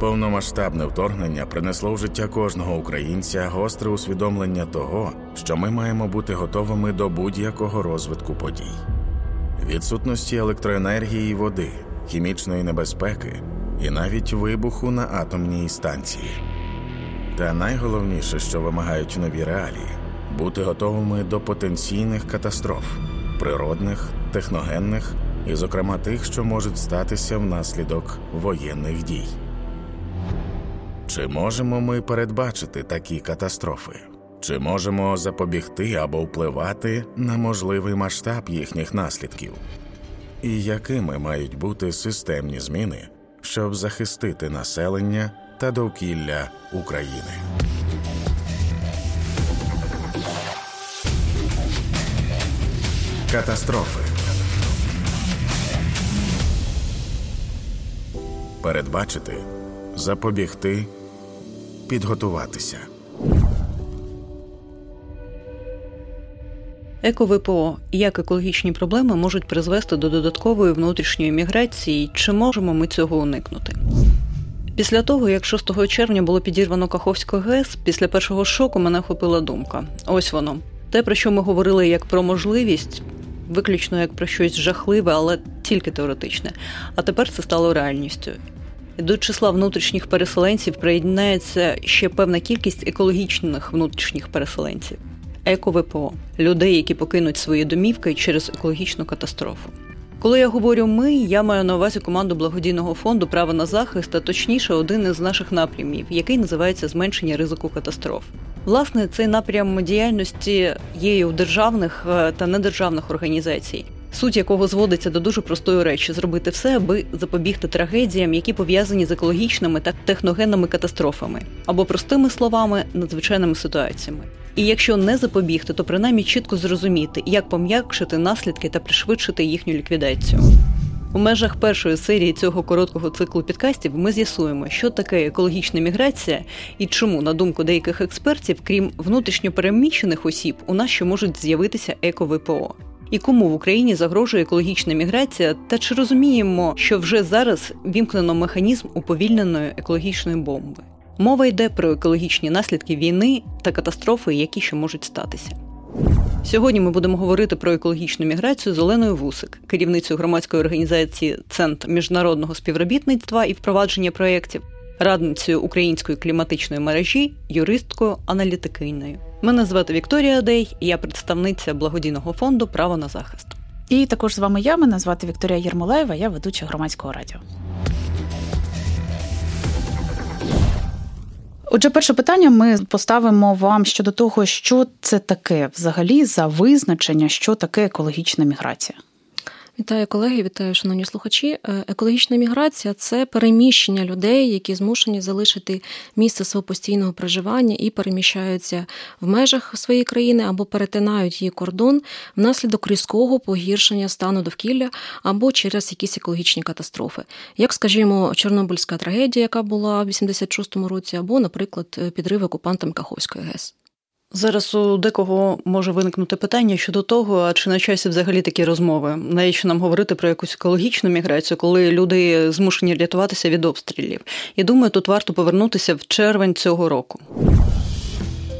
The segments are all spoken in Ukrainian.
Повномасштабне вторгнення принесло в життя кожного українця гостре усвідомлення того, що ми маємо бути готовими до будь-якого розвитку подій, відсутності електроенергії і води, хімічної небезпеки і навіть вибуху на атомній станції. Та найголовніше, що вимагають нові реалії, бути готовими до потенційних катастроф, природних, техногенних і, зокрема, тих, що можуть статися внаслідок воєнних дій. Чи можемо ми передбачити такі катастрофи? Чи можемо запобігти або впливати на можливий масштаб їхніх наслідків? І якими мають бути системні зміни, щоб захистити населення та довкілля України? Катастрофи передбачити, запобігти, підготуватися. Еко-ВПО. Як екологічні проблеми можуть призвести до додаткової внутрішньої міграції? Чи можемо ми цього уникнути? Після того, як 6 червня було підірвано Каховську ГЕС, після першого шоку мене хопила думка. Ось воно. Те, про що ми говорили як про можливість, виключно як про щось жахливе, але тільки теоретичне. А тепер це стало реальністю. До числа внутрішніх переселенців приєднається ще певна кількість екологічних внутрішніх переселенців, еко-ВПО людей, які покинуть свої домівки через екологічну катастрофу. Коли я говорю ми, я маю на увазі команду благодійного фонду право на захист, а точніше, один із наших напрямів, який називається зменшення ризику катастроф. Власне, цей напрям діяльності є і у державних е, та недержавних організацій суть якого зводиться до дуже простої речі зробити все, аби запобігти трагедіям, які пов'язані з екологічними та техногенними катастрофами, або простими словами, надзвичайними ситуаціями. І якщо не запобігти, то принаймні чітко зрозуміти, як пом'якшити наслідки та пришвидшити їхню ліквідацію. У межах першої серії цього короткого циклу підкастів ми з'ясуємо, що таке екологічна міграція і чому, на думку деяких експертів, крім внутрішньопереміщених осіб, у нас ще можуть з'явитися еко-ВПО і кому в Україні загрожує екологічна міграція, та чи розуміємо, що вже зараз вімкнено механізм уповільненої екологічної бомби? Мова йде про екологічні наслідки війни та катастрофи, які ще можуть статися. Сьогодні ми будемо говорити про екологічну міграцію з Оленою Вусик, керівницею громадської організації Центр міжнародного співробітництва і впровадження проєктів, радницею української кліматичної мережі, юристкою аналітикиною. Мене звати Вікторія Дей, я представниця благодійного фонду Право на захист. І також з вами я мене звати Вікторія Єрмолаєва, я ведуча громадського радіо. Отже, перше питання ми поставимо вам щодо того, що це таке взагалі за визначення, що таке екологічна міграція. Вітаю колеги, вітаю, шановні слухачі. Е, екологічна міграція це переміщення людей, які змушені залишити місце свого постійного проживання і переміщаються в межах своєї країни або перетинають її кордон внаслідок різкого погіршення стану довкілля або через якісь екологічні катастрофи, як, скажімо, Чорнобильська трагедія, яка була в 86-му році, або, наприклад, підрив окупантам Каховської ГЕС. Зараз у декого може виникнути питання щодо того, а чи на часі взагалі такі розмови? Навіщо нам говорити про якусь екологічну міграцію, коли люди змушені рятуватися від обстрілів? І думаю, тут варто повернутися в червень цього року.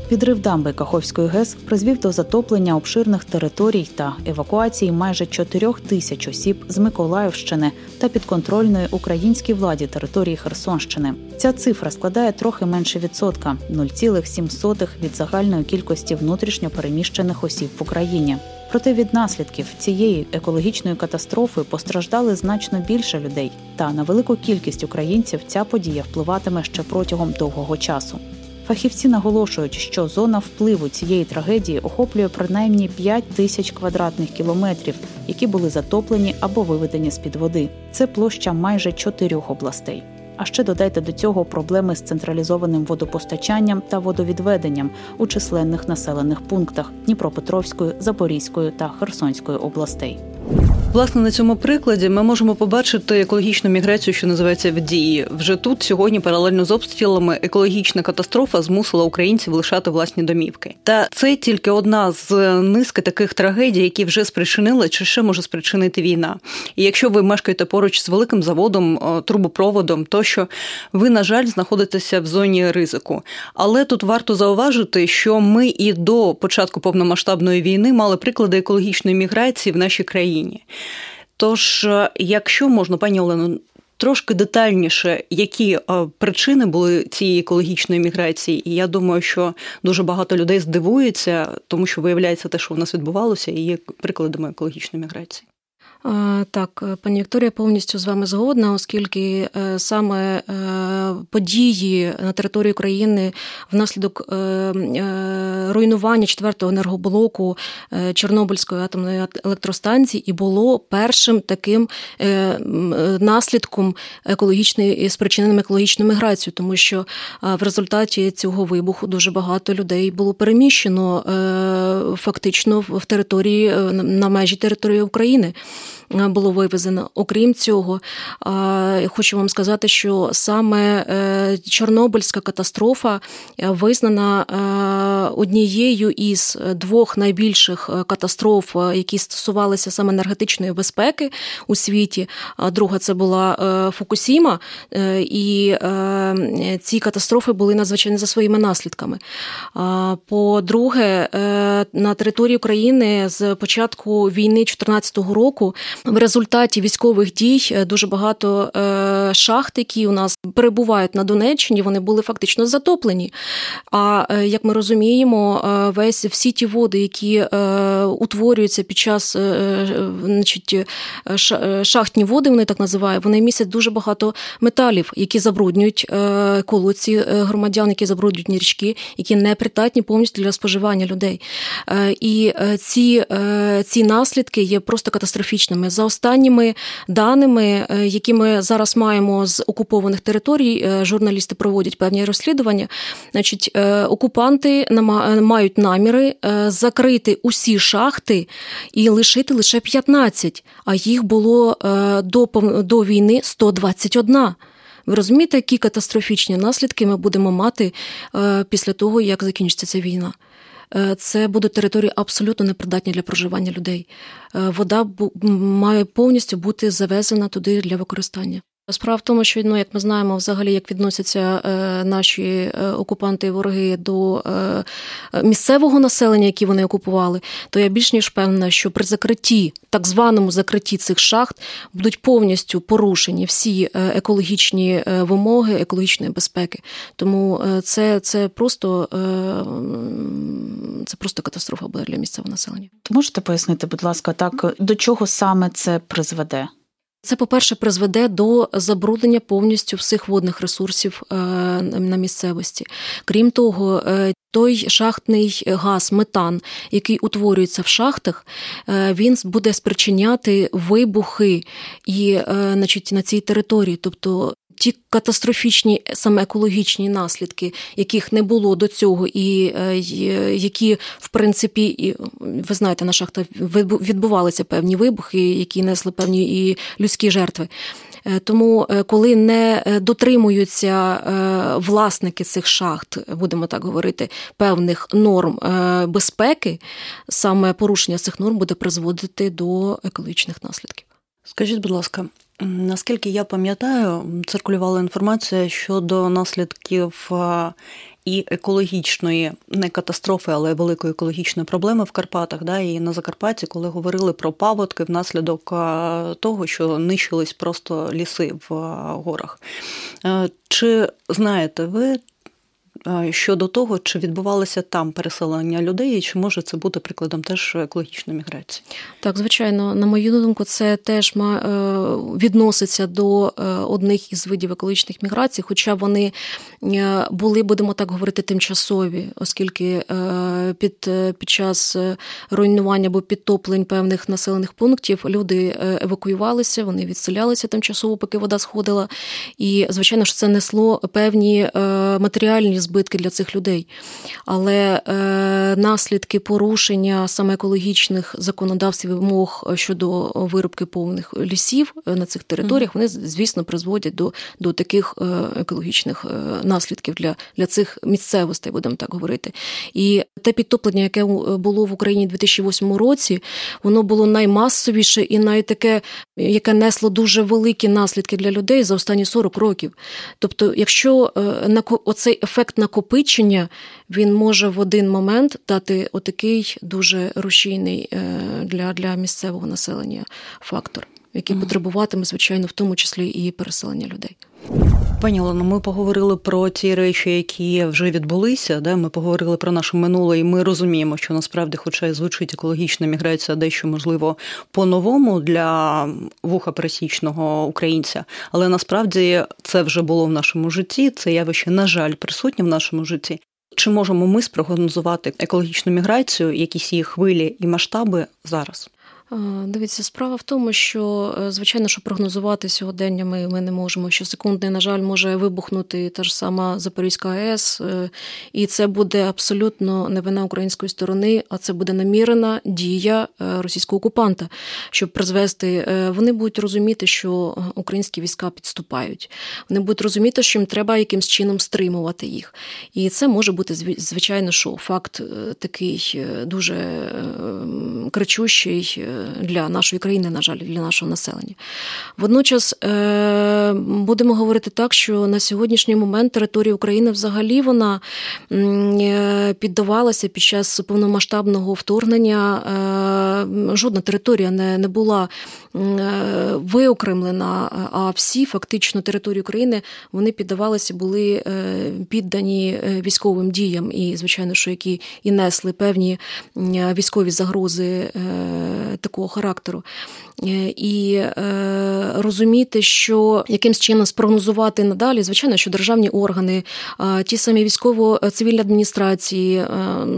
Підрив дамби Каховської ГЕС призвів до затоплення обширних територій та евакуації майже 4 тисяч осіб з Миколаївщини та підконтрольної українській владі території Херсонщини. Ця цифра складає трохи менше відсотка 0,7 від загальної кількості внутрішньо переміщених осіб в Україні. Проте від наслідків цієї екологічної катастрофи постраждали значно більше людей. Та на велику кількість українців ця подія впливатиме ще протягом довгого часу. Фахівці наголошують, що зона впливу цієї трагедії охоплює принаймні 5 тисяч квадратних кілометрів, які були затоплені або виведені з під води. Це площа майже чотирьох областей. А ще додайте до цього проблеми з централізованим водопостачанням та водовідведенням у численних населених пунктах Дніпропетровської, Запорізької та Херсонської областей. Власне, на цьому прикладі ми можемо побачити екологічну міграцію, що називається в дії. Вже тут сьогодні, паралельно з обстрілами, екологічна катастрофа змусила українців лишати власні домівки. Та це тільки одна з низки таких трагедій, які вже спричинила чи ще може спричинити війна. І якщо ви мешкаєте поруч з великим заводом, трубопроводом, тощо ви, на жаль, знаходитеся в зоні ризику. Але тут варто зауважити, що ми і до початку повномасштабної війни мали приклади екологічної міграції в нашій країні. Тож, е, якщо можна, пані Олено, трошки детальніше, які е, причини були цієї екологічної міграції, і я думаю, що дуже багато людей здивується, тому що виявляється те, що в нас відбувалося, і є прикладами екологічної міграції. Так, е, пані Вікторія, повністю з вами згодна, оскільки е, саме е, події на території України внаслідок руйнування четвертого енергоблоку Чорнобильської атомної електростанції і було першим таким наслідком екологічної спричиненим екологічною міграцією, тому що в результаті цього вибуху дуже багато людей було переміщено фактично в території на межі території України. Е, було вивезено. Окрім цього, е, хочу вам сказати, що саме е, Чорнобильська катастрофа визнана однією із двох найбільших катастроф, які стосувалися саме енергетичної безпеки у світі. Друга це була Фукусіма, і ці катастрофи були надзвичайно за своїми наслідками. По-друге, на території України з початку війни 2014 року в результаті військових дій е, дуже багато е, шахт, які у нас перебувають на Донеччині, вони були фактично затоплені. А е, як ми розуміємо, весь всі ті води, які утворюються під час значить, шахтні води, вони так називають, вони містять дуже багато металів, які забруднюють колодці громадян, які забруднюють річки, які не придатні повністю для споживання людей. І ці, ці наслідки є просто катастрофічними. За останніми даними, е, які ми зараз маємо з окупованих територій, е, журналісти проводять певні розслідування. Значить, е, окупанти мають наміри закрити усі шахти і лишити лише 15, а їх було до, до війни 121. Ви розумієте, які катастрофічні наслідки ми будемо мати після того, як закінчиться ця війна? Е, це будуть території абсолютно непридатні для проживання людей. Е, вода має повністю бути завезена туди для використання. Справа в тому, що ну, як ми знаємо, взагалі як відносяться е, наші е, окупанти і вороги до е, місцевого населення, які вони окупували, то я більш ніж певна, що при закритті, так званому закритті цих шахт, будуть повністю порушені всі екологічні вимоги екологічної безпеки. Тому це це просто це просто катастрофа буде для місцевого населення. Можете пояснити, будь ласка, так до чого саме це призведе? Це, по-перше, призведе до забруднення повністю всіх водних ресурсів е, на місцевості. Крім того, е, той шахтний газ, метан, який утворюється в шахтах, е, він буде спричиняти вибухи і, значить, на цій території. Тобто ті катастрофічні саме екологічні наслідки, яких не було до цього, і е, які, в принципі, ви знаєте, на шахтах відбувалися певні вибухи, які несли певні і людські жертви. Е, тому, е, коли не дотримуються власники цих шахт, будемо так говорити, певних норм безпеки, саме порушення цих норм буде призводити до екологічних наслідків. Скажіть, будь ласка, Наскільки я пам'ятаю, циркулювала інформація щодо наслідків і екологічної не катастрофи, але великої екологічної проблеми в Карпатах, да, і на Закарпатті, коли говорили про паводки внаслідок того, що нищились просто ліси в горах. Е, чи знаєте ви щодо того, чи відбувалося там переселення людей, і чи може це бути прикладом теж екологічної міграції? Так, звичайно, на мою думку, це теж е, відноситься до е, одних із видів екологічних міграцій, хоча вони е, були, будемо так говорити, тимчасові, оскільки під під час руйнування або підтоплень певних населених пунктів люди евакуювалися, вони відселялися тимчасово, поки вода сходила. І, звичайно ж, це несло певні матеріальні збитки збитки для цих людей. Але е, наслідки порушення саме екологічних законодавств і вимог щодо виробки повних лісів на цих територіях, вони, звісно, призводять до до таких екологічних наслідків для, для цих місцевостей, будемо так говорити. І те підтоплення, яке було в Україні у 2008 році, воно було наймасовіше і найтаке, яке несло дуже великі наслідки для людей за останні 40 років. Тобто, якщо е, оцей ефект накопичення він може в один момент дати отакий дуже рушійний е, для, для місцевого населення фактор, який потребуватиме, звичайно, в тому числі і переселення людей. Пані Олено, ми поговорили про ті речі, які вже відбулися. Да? Ми поговорили про наше минуле, і ми розуміємо, що насправді, хоча й звучить екологічна міграція, дещо можливо по-новому для вуха пересічного українця, але насправді це вже було в нашому житті. Це явище, на жаль, присутнє в нашому житті. Чи можемо ми спрогнозувати екологічну міграцію, якісь її хвилі і масштаби зараз? Дивіться, справа в тому, що е, звичайно, що прогнозувати сьогодення ми ми не можемо. Що секундний, на жаль, може вибухнути та ж сама Запорізька АЕС, е, і це буде абсолютно не вина української сторони, а це буде намірена дія е, російського окупанта, щоб призвести. Вони будуть розуміти, що українські війська підступають. Вони будуть розуміти, що їм треба якимсь чином стримувати їх. І це може бути звичайно, що факт такий дуже кричущий для нашої країни, на жаль, для нашого населення. Водночас е, будемо говорити так, що на сьогоднішній момент територія України взагалі вона е, піддавалася під час повномасштабного вторгнення. Е, жодна територія не, не була виокремлена, а всі фактично території України вони піддавалися, були піддані військовим діям, і звичайно, що які і несли певні військові загрози такого характеру. Е, і е, розуміти, що якимсь чином спрогнозувати надалі, звичайно, що державні органи, ті самі військово-цивільні адміністрації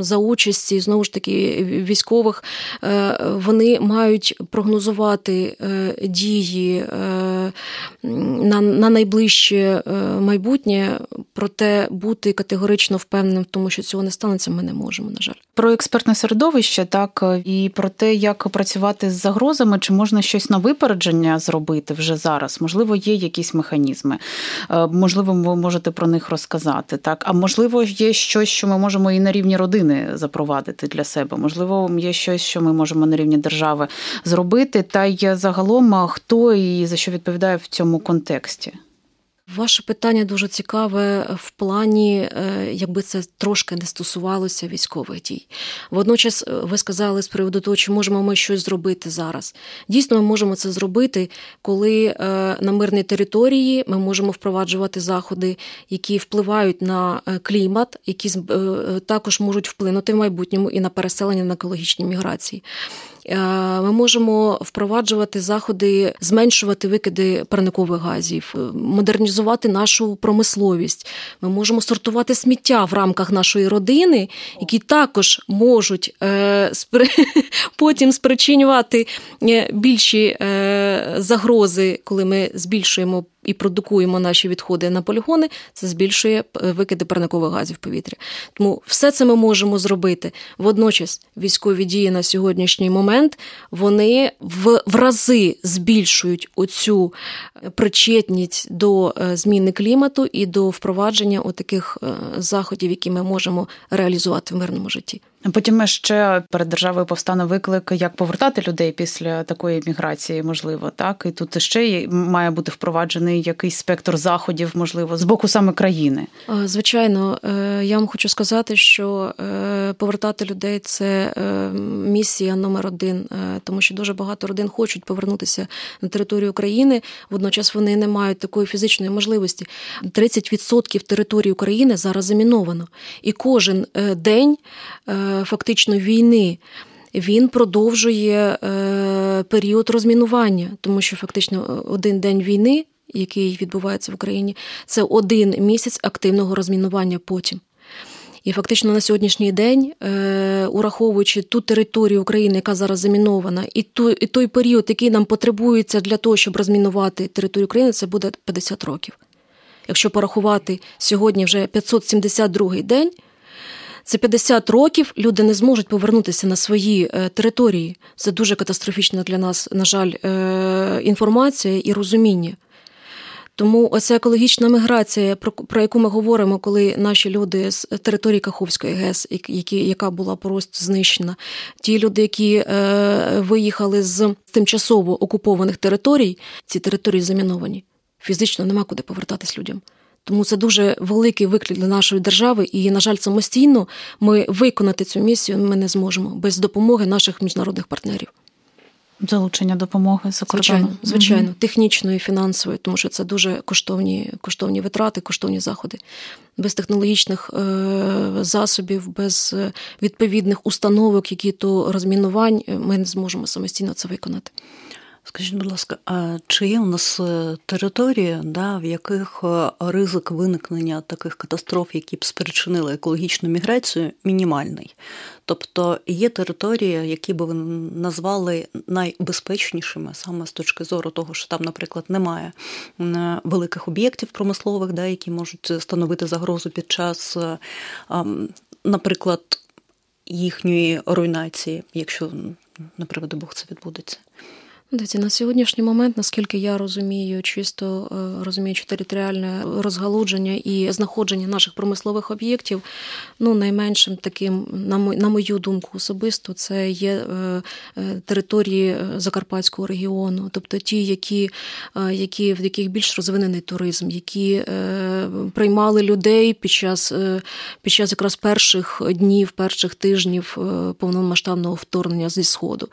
за участі знову ж таки військових, е, вони мають прогнозувати дії на на найближче майбутнє, проте бути категорично впевненим в тому, що цього не станеться, ми не можемо. На жаль, про експертне середовище, так і про те, як працювати з загрозами, чи можна щось на випередження зробити вже зараз? Можливо, є якісь механізми, е, можливо, ви можете про них розказати. Так, а можливо, є щось, що ми можемо і на рівні родини запровадити для себе. Можливо, є щось, що ми можемо на рівні держави зробити. Та й загалом хто і за що відповідає в цьому контексті. Ваше питання дуже цікаве в плані, е, якби це трошки не стосувалося військових дій. Водночас, е, ви сказали з приводу того, чи можемо ми щось зробити зараз. Дійсно, ми можемо це зробити, коли е, на мирній території ми можемо впроваджувати заходи, які впливають на клімат, які також можуть вплинути в майбутньому і на переселення на екологічні міграції. Е, ми можемо впроваджувати заходи, зменшувати викиди парникових газів, е, модернізувати нашу промисловість. Ми можемо сортувати сміття в рамках нашої родини, які також можуть е, потім спричинювати більші загрози, коли ми збільшуємо і продукуємо наші відходи на полігони, це збільшує е, викиди парникових газів в повітря. Тому все це ми можемо зробити. Водночас військові дії на сьогоднішній момент вони в, в рази збільшують оцю е, причетність до е, зміни клімату і до впровадження таких заходів, які ми можемо реалізувати в мирному житті. Потім ще перед державою повстане виклик, як повертати людей після такої міграції, можливо, так і тут ще має бути впроваджений якийсь спектр заходів, можливо, з боку саме країни. Звичайно, е, я вам хочу сказати, що е, повертати людей це е, місія номер один, тому що дуже багато родин хочуть повернутися на територію України. Водночас вони не мають такої фізичної можливості. 30% території України зараз заміновано, і кожен день фактично війни. Він продовжує е, період розмінування, тому що фактично один день війни, який відбувається в Україні, це один місяць активного розмінування потім. І фактично на сьогоднішній день, е, ураховуючи ту територію України, яка зараз замінована, і той, і той період, який нам потребується для того, щоб розмінувати територію України, це буде 50 років. якщо порахувати сьогодні вже 572 день. Це 50 років люди не зможуть повернутися на свої е, території. Це дуже катастрофічна для нас, на жаль, е, інформація і розуміння. Тому оця екологічна міграція, про, яку ми говоримо, коли наші люди з території Каховської ГЕС, які, яка була просто знищена, ті люди, які е, виїхали з тимчасово окупованих територій, ці території заміновані. Фізично нема куди повертатись людям. Тому це дуже великий виклик для нашої держави, і, на жаль, самостійно ми виконати цю місію ми не зможемо без допомоги наших міжнародних партнерів. Залучення допомоги за кордоном. Звичайно, звичайно, технічної, фінансової, тому що це дуже коштовні коштовні витрати, коштовні заходи. Без технологічних е, засобів, без е, відповідних установок, які то розмінувань, е, ми не зможемо самостійно це виконати. Скажіть, будь ласка, а чи є у нас е, території, да, в яких е, ризик виникнення таких катастроф, які б спричинили екологічну міграцію, мінімальний? Тобто є території, які би ви назвали найбезпечнішими саме з точки зору того, що там, наприклад, немає великих об'єктів промислових, да, які можуть становити загрозу під час, е, наприклад, їхньої руйнації, якщо не приведу Бог це відбудеться. Дивіться, на сьогоднішній момент, наскільки я розумію, чисто е, розуміючи територіальне розгалудження і знаходження наших промислових об'єктів, ну найменшим таким, на мою думку, особисто, це є е, е, території Закарпатського регіону, тобто ті, які, які в яких більш розвинений туризм, які приймали людей під час під час якраз перших днів, перших тижнів повномасштабного вторгнення зі сходу.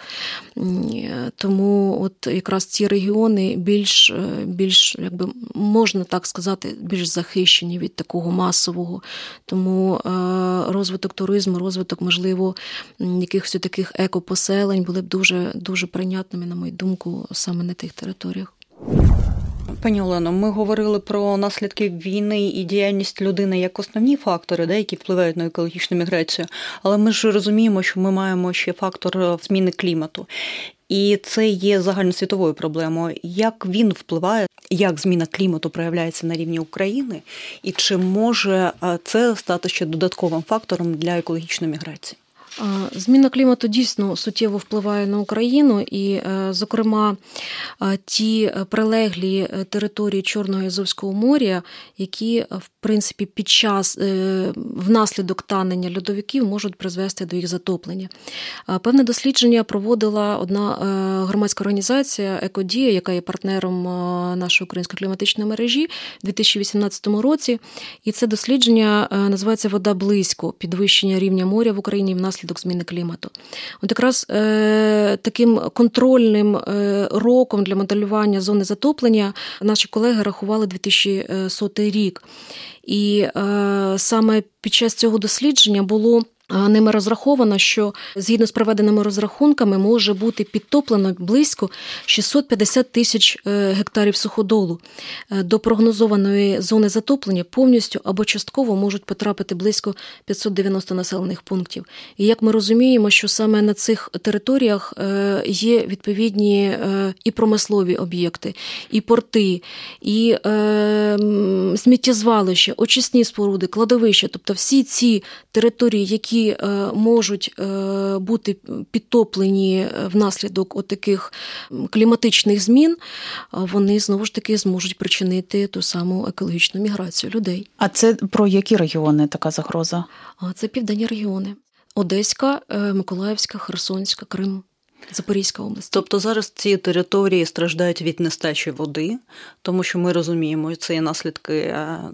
Тому от якраз ці регіони більш е, більш якби можна так сказати, більш захищені від такого масового. Тому е, розвиток туризму, розвиток, можливо, якихось таких екопоселень були б дуже дуже прийнятними, на мою думку, саме на тих територіях. Пані Олено, ми говорили про наслідки війни і діяльність людини як основні фактори, де, які впливають на екологічну міграцію. Але ми ж розуміємо, що ми маємо ще фактор зміни клімату. І це є загальносвітовою проблемою. Як він впливає, як зміна клімату проявляється на рівні України, і чи може це стати ще додатковим фактором для екологічної міграції? Зміна клімату дійсно суттєво впливає на Україну, і, е, зокрема, ті прилеглі е, території Чорного і Азовського моря, які в принципі під час е, внаслідок танення льодовиків можуть призвести до їх затоплення. Певне дослідження проводила одна громадська організація Екодія, яка є партнером нашої української кліматичної мережі у 2018 році. І це дослідження називається Вода близько підвищення рівня моря в Україні внаслідок внаслідок зміни клімату. От якраз е, таким контрольним е, роком для моделювання зони затоплення наші колеги рахували 2100 рік. І е, саме під час цього дослідження було Ними розраховано, що згідно з проведеними розрахунками може бути підтоплено близько 650 тисяч е, гектарів суходолу. Е, до прогнозованої зони затоплення повністю або частково можуть потрапити близько 590 населених пунктів. І як ми розуміємо, що саме на цих територіях е, є відповідні і промислові об'єкти, і порти, і сміттєзвалища, очисні споруди, кладовища, тобто всі ці території, які які е, можуть е, бути підтоплені внаслідок отаких кліматичних змін, вони знову ж таки зможуть причинити ту саму екологічну міграцію людей. А це про які регіони така загроза? Це південні регіони: Одеська, е, Миколаївська, Херсонська, Крим. Запорізька область. Тобто зараз ці території страждають від нестачі води, тому що ми розуміємо, це є наслідки.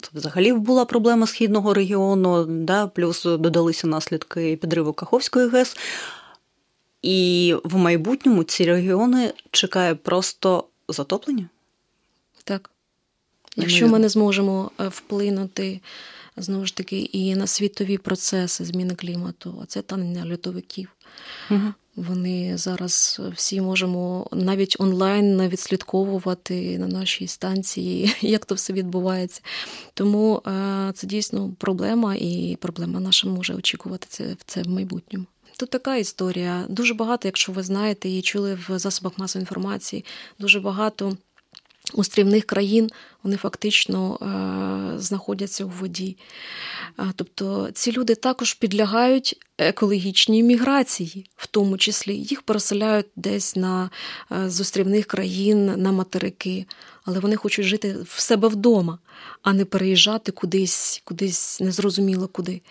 Це взагалі була проблема східного регіону, да, плюс додалися наслідки підриву Каховської ГЕС. І в майбутньому ці регіони чекає просто затоплення? Так. Якщо ми не зможемо е, вплинути знову ж таки і на світові процеси зміни клімату, а це танення льодовиків. Угу. Вони зараз всі можемо навіть онлайн відслідковувати на нашій станції, як то все відбувається. Тому е, це дійсно проблема, і проблема наша може очікувати це це в майбутньому. Тут така історія. Дуже багато, якщо ви знаєте і чули в засобах масової інформації, дуже багато острівних країн вони фактично е, знаходяться у воді. Тобто ці люди також підлягають екологічній міграції, в тому числі їх переселяють десь на е, з острівних країн на материки, але вони хочуть жити в себе вдома, а не переїжджати кудись, кудись незрозуміло куди.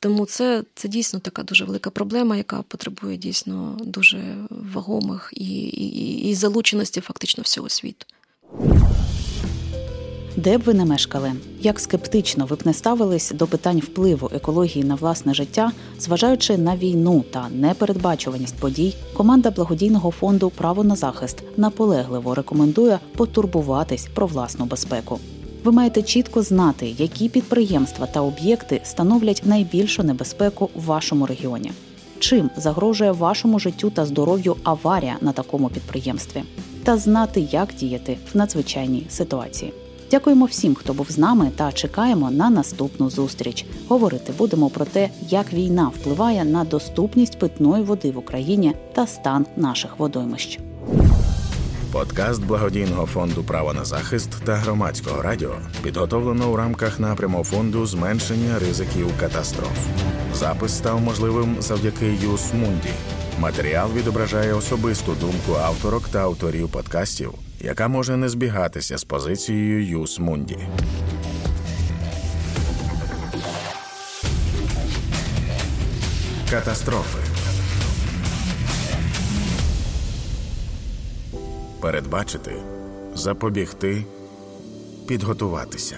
Тому це це дійсно така дуже велика проблема, яка потребує дійсно дуже вагомих і, і, і залученості фактично всього світу. Де б ви не мешкали, як скептично ви б не ставились до питань впливу екології на власне життя, зважаючи на війну та непередбачуваність подій, команда благодійного фонду Право на захист наполегливо рекомендує потурбуватись про власну безпеку. Ви маєте чітко знати, які підприємства та об'єкти становлять найбільшу небезпеку в вашому регіоні. Чим загрожує вашому життю та здоров'ю аварія на такому підприємстві, та знати, як діяти в надзвичайній ситуації. Дякуємо всім, хто був з нами, та чекаємо на наступну зустріч. Говорити будемо про те, як війна впливає на доступність питної води в Україні та стан наших водоймищ. Подкаст благодійного фонду Право на захист та громадського радіо підготовлено у рамках напряму фонду зменшення ризиків катастроф. Запис став можливим завдяки Юс Мунді. Матеріал відображає особисту думку авторок та авторів подкастів, яка може не збігатися з позицією Юс Мунді. Катастрофи передбачити, запобігти, підготуватися.